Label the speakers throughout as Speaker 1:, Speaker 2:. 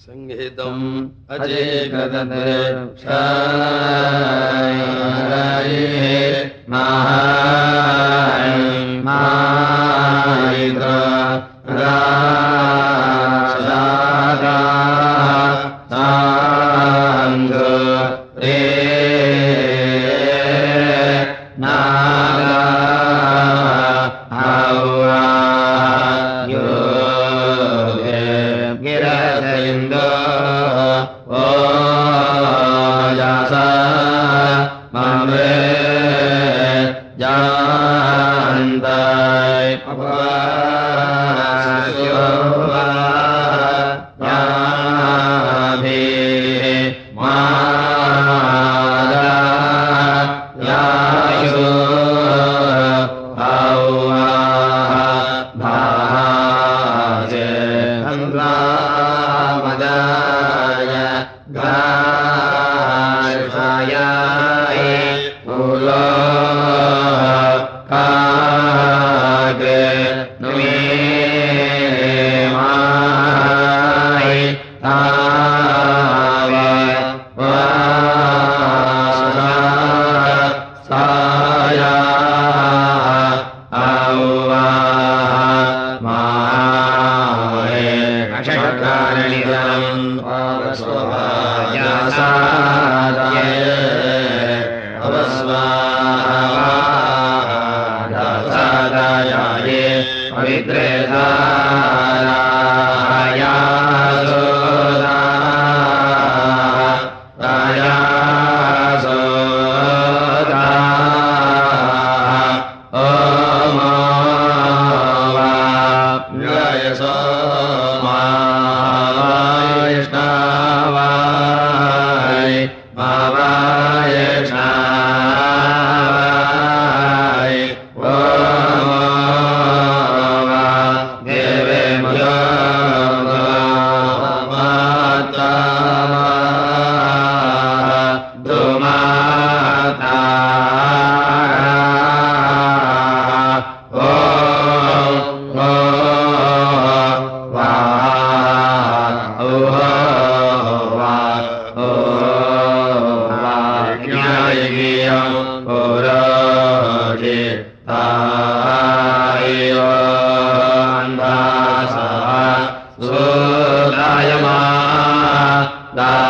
Speaker 1: संहितम् महा मा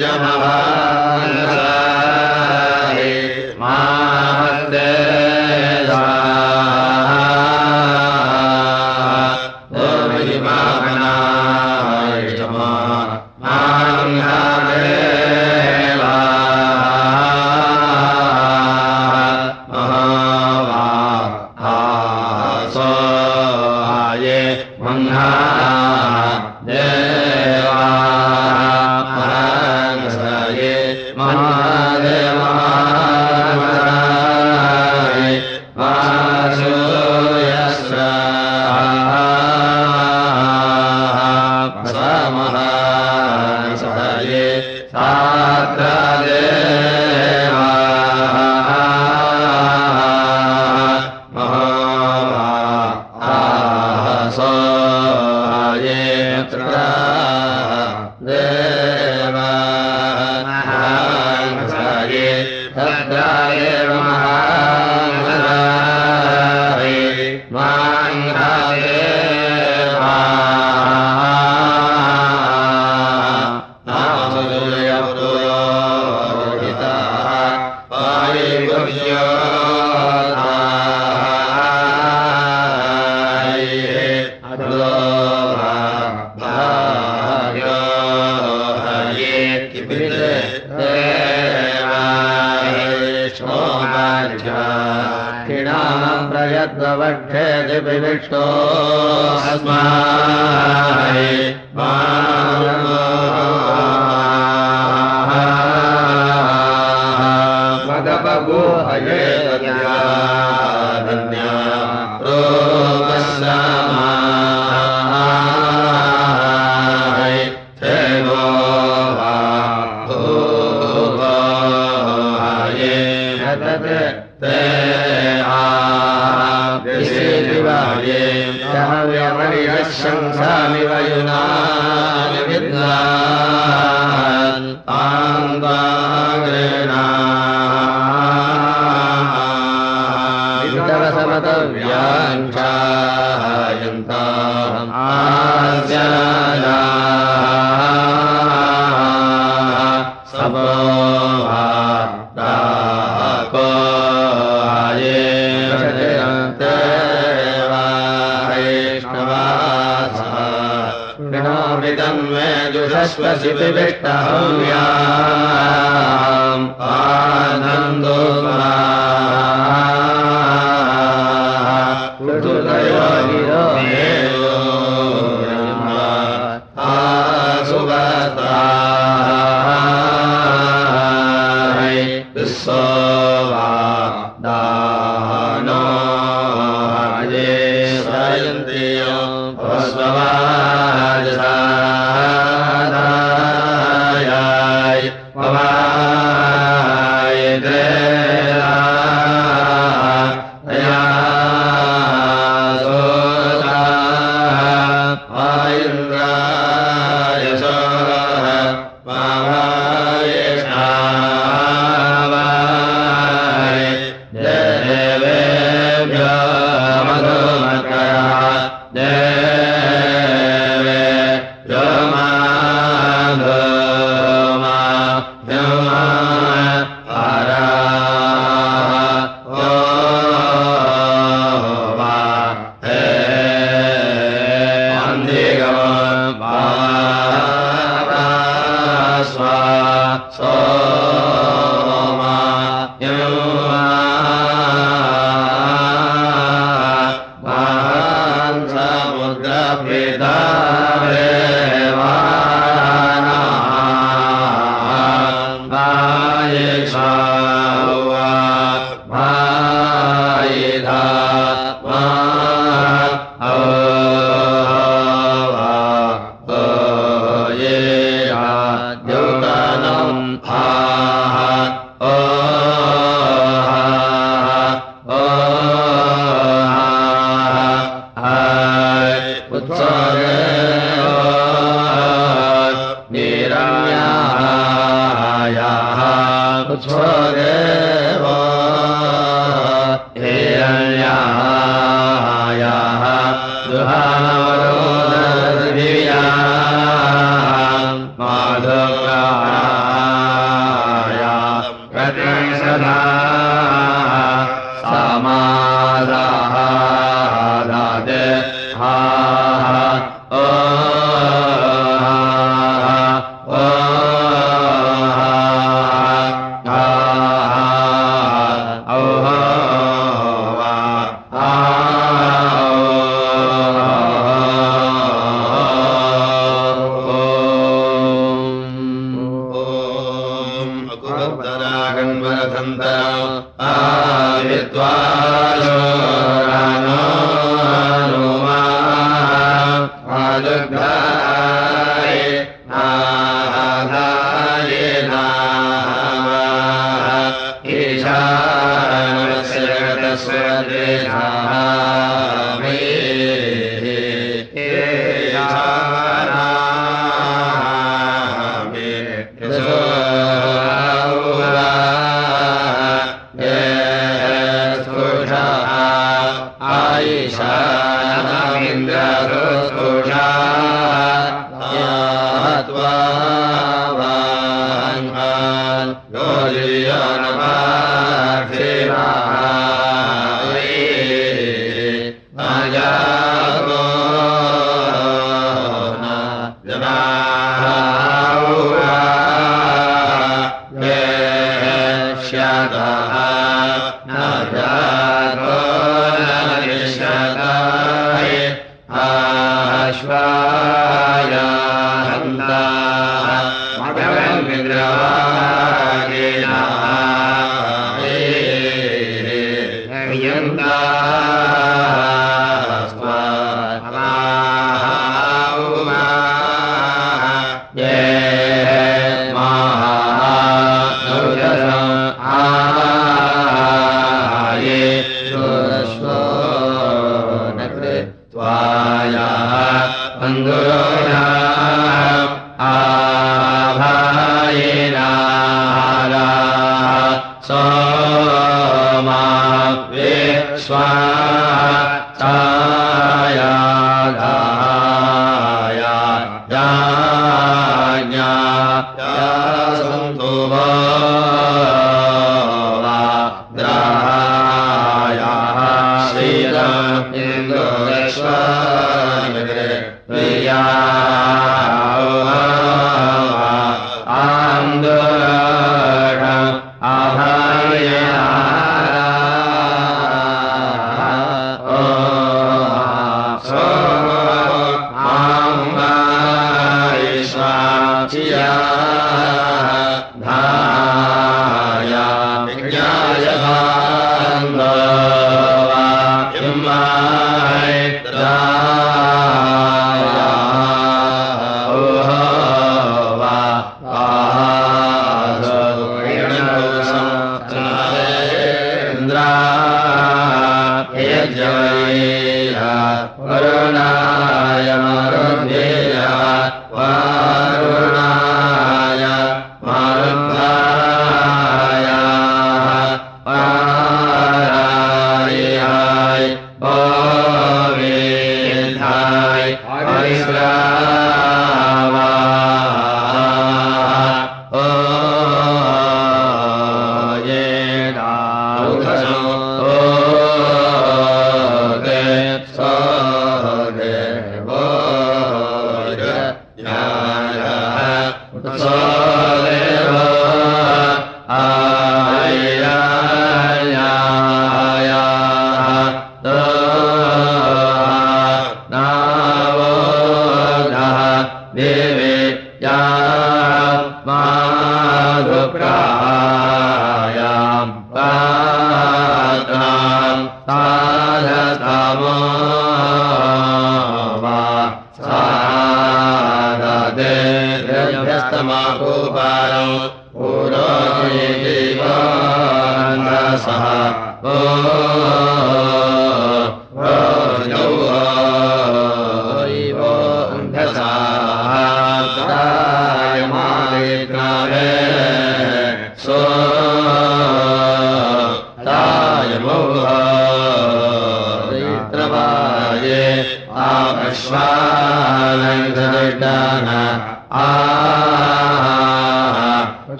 Speaker 1: यजः स्वशितिविष्टहव्या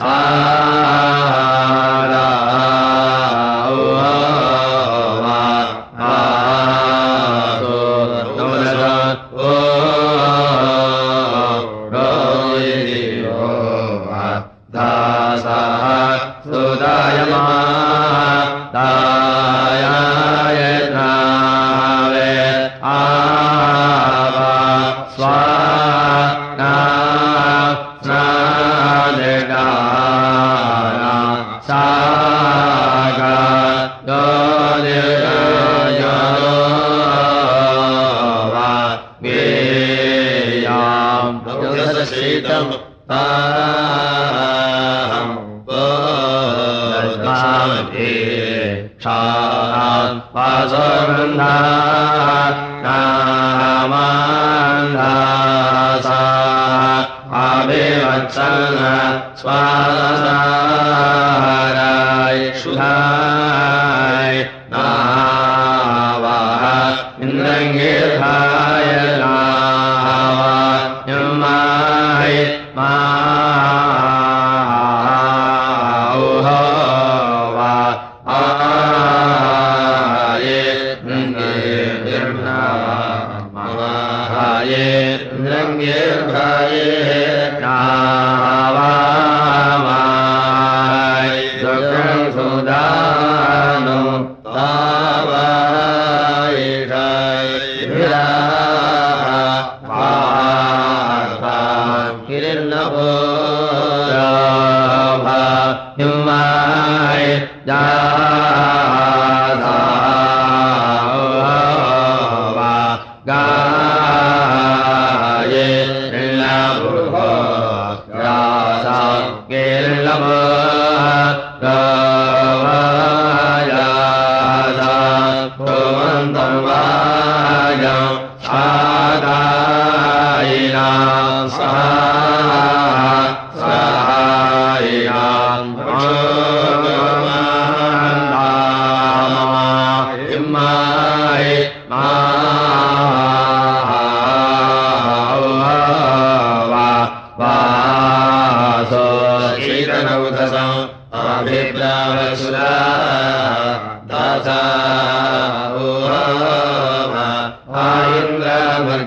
Speaker 1: सा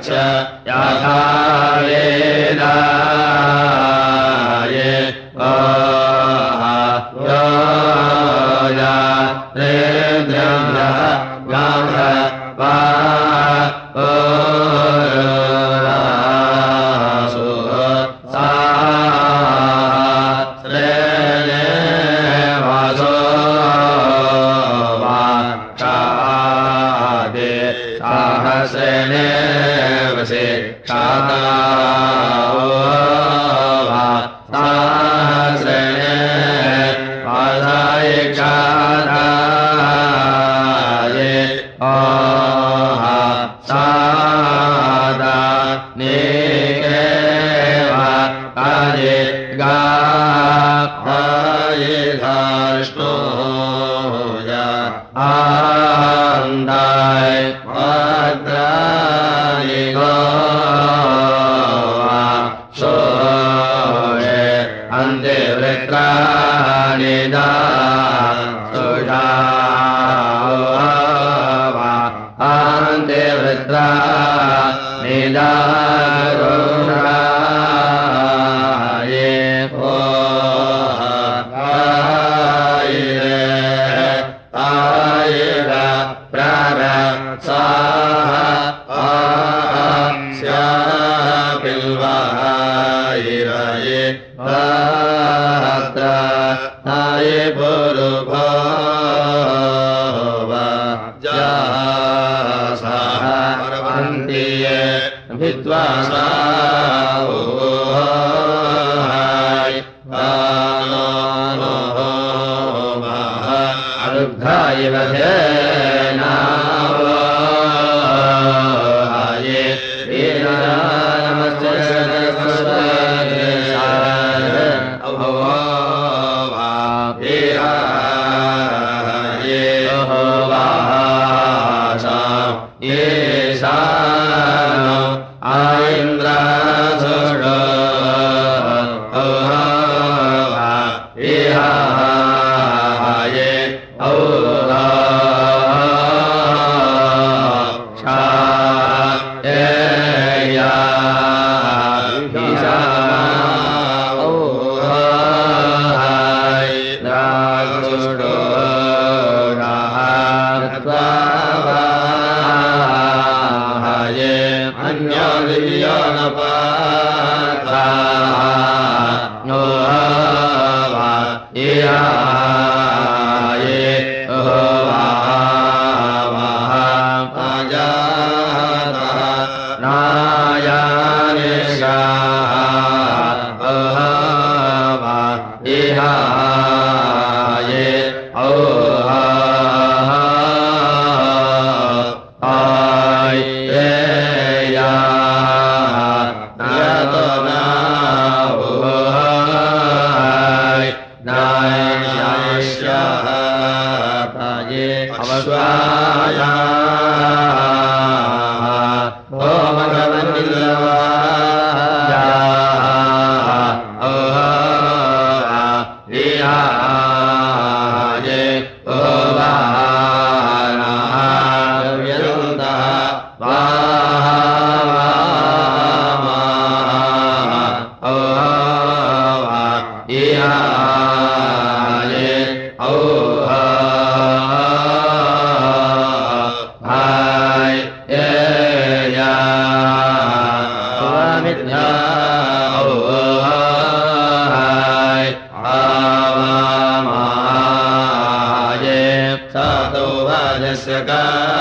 Speaker 1: च याधारेदा अथवा माय साधो वाजस्य का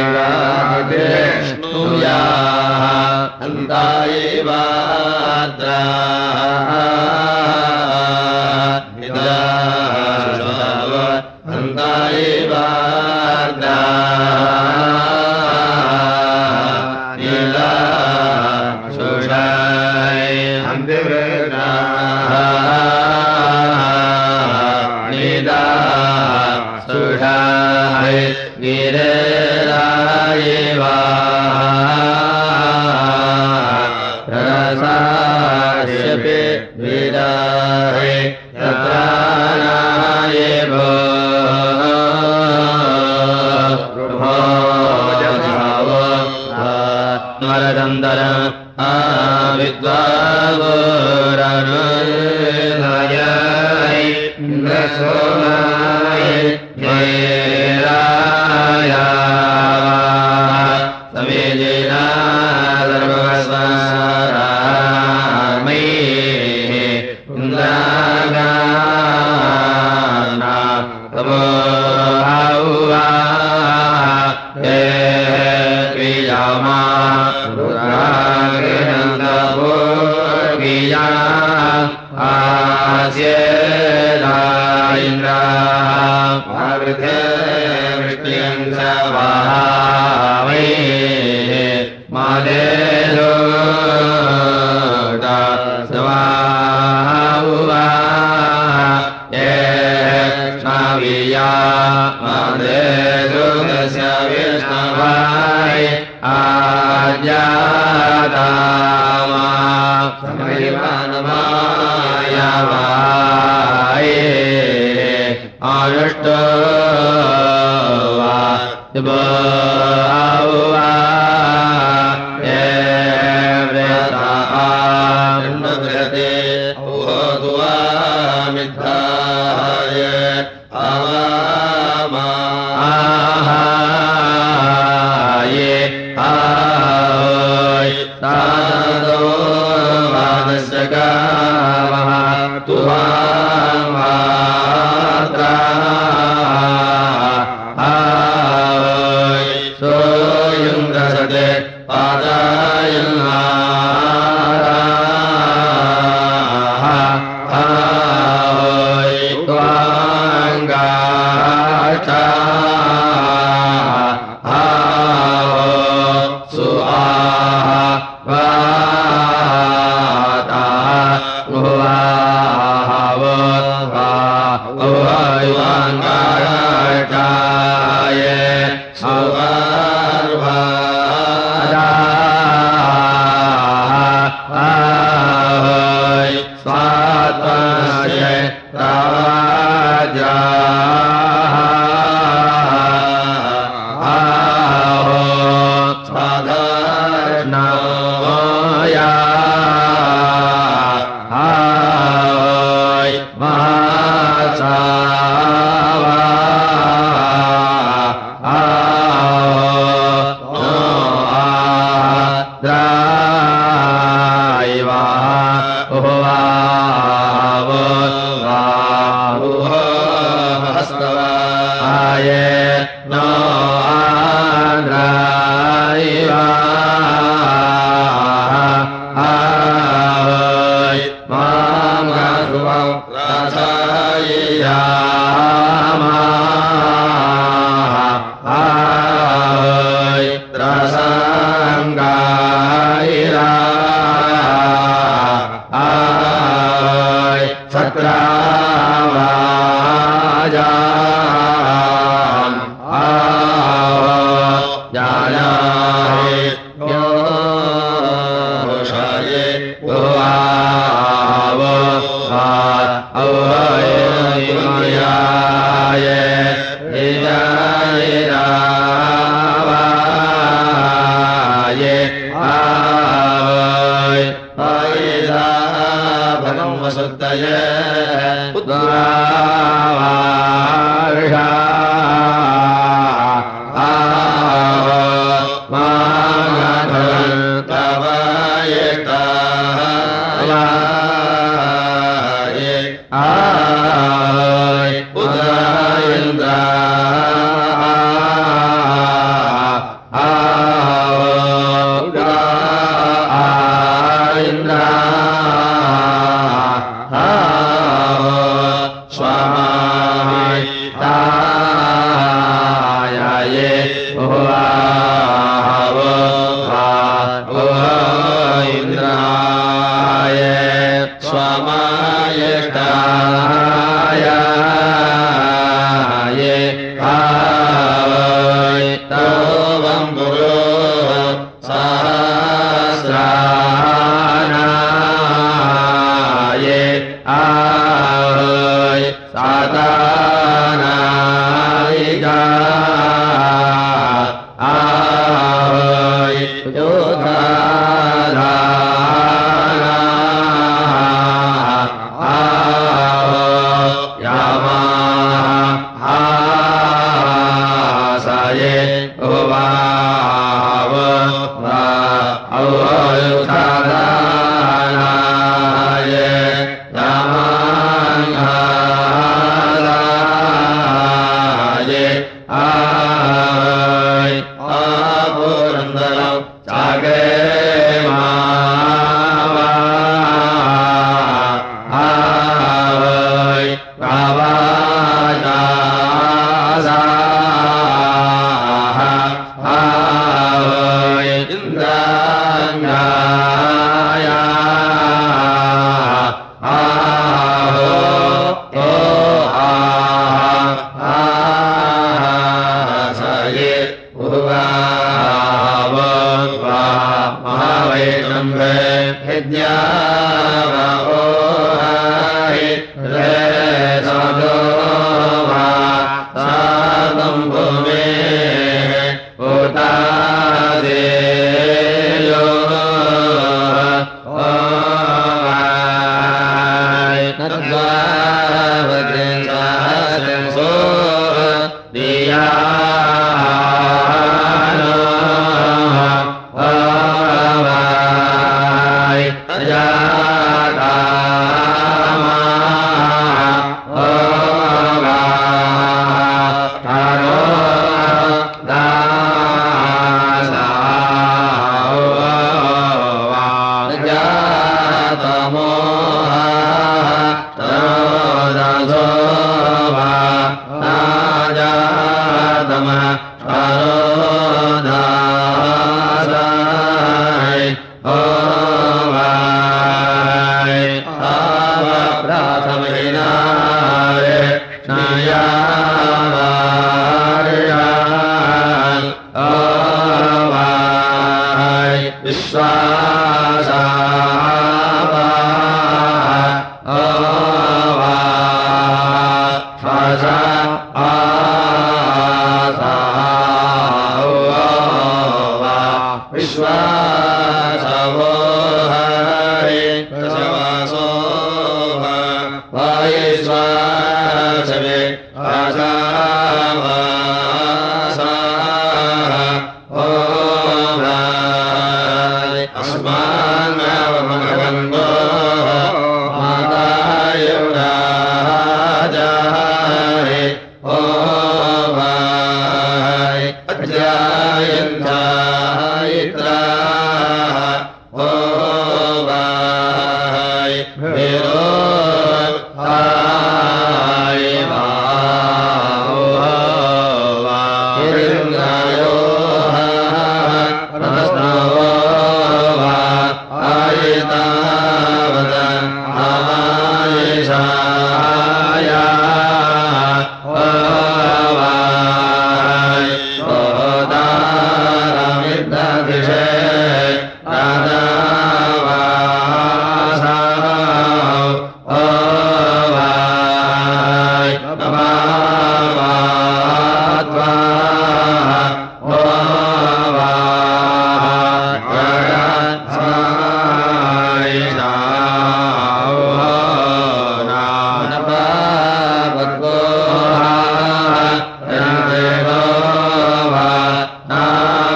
Speaker 1: आज्ञातामा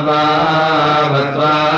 Speaker 1: स्य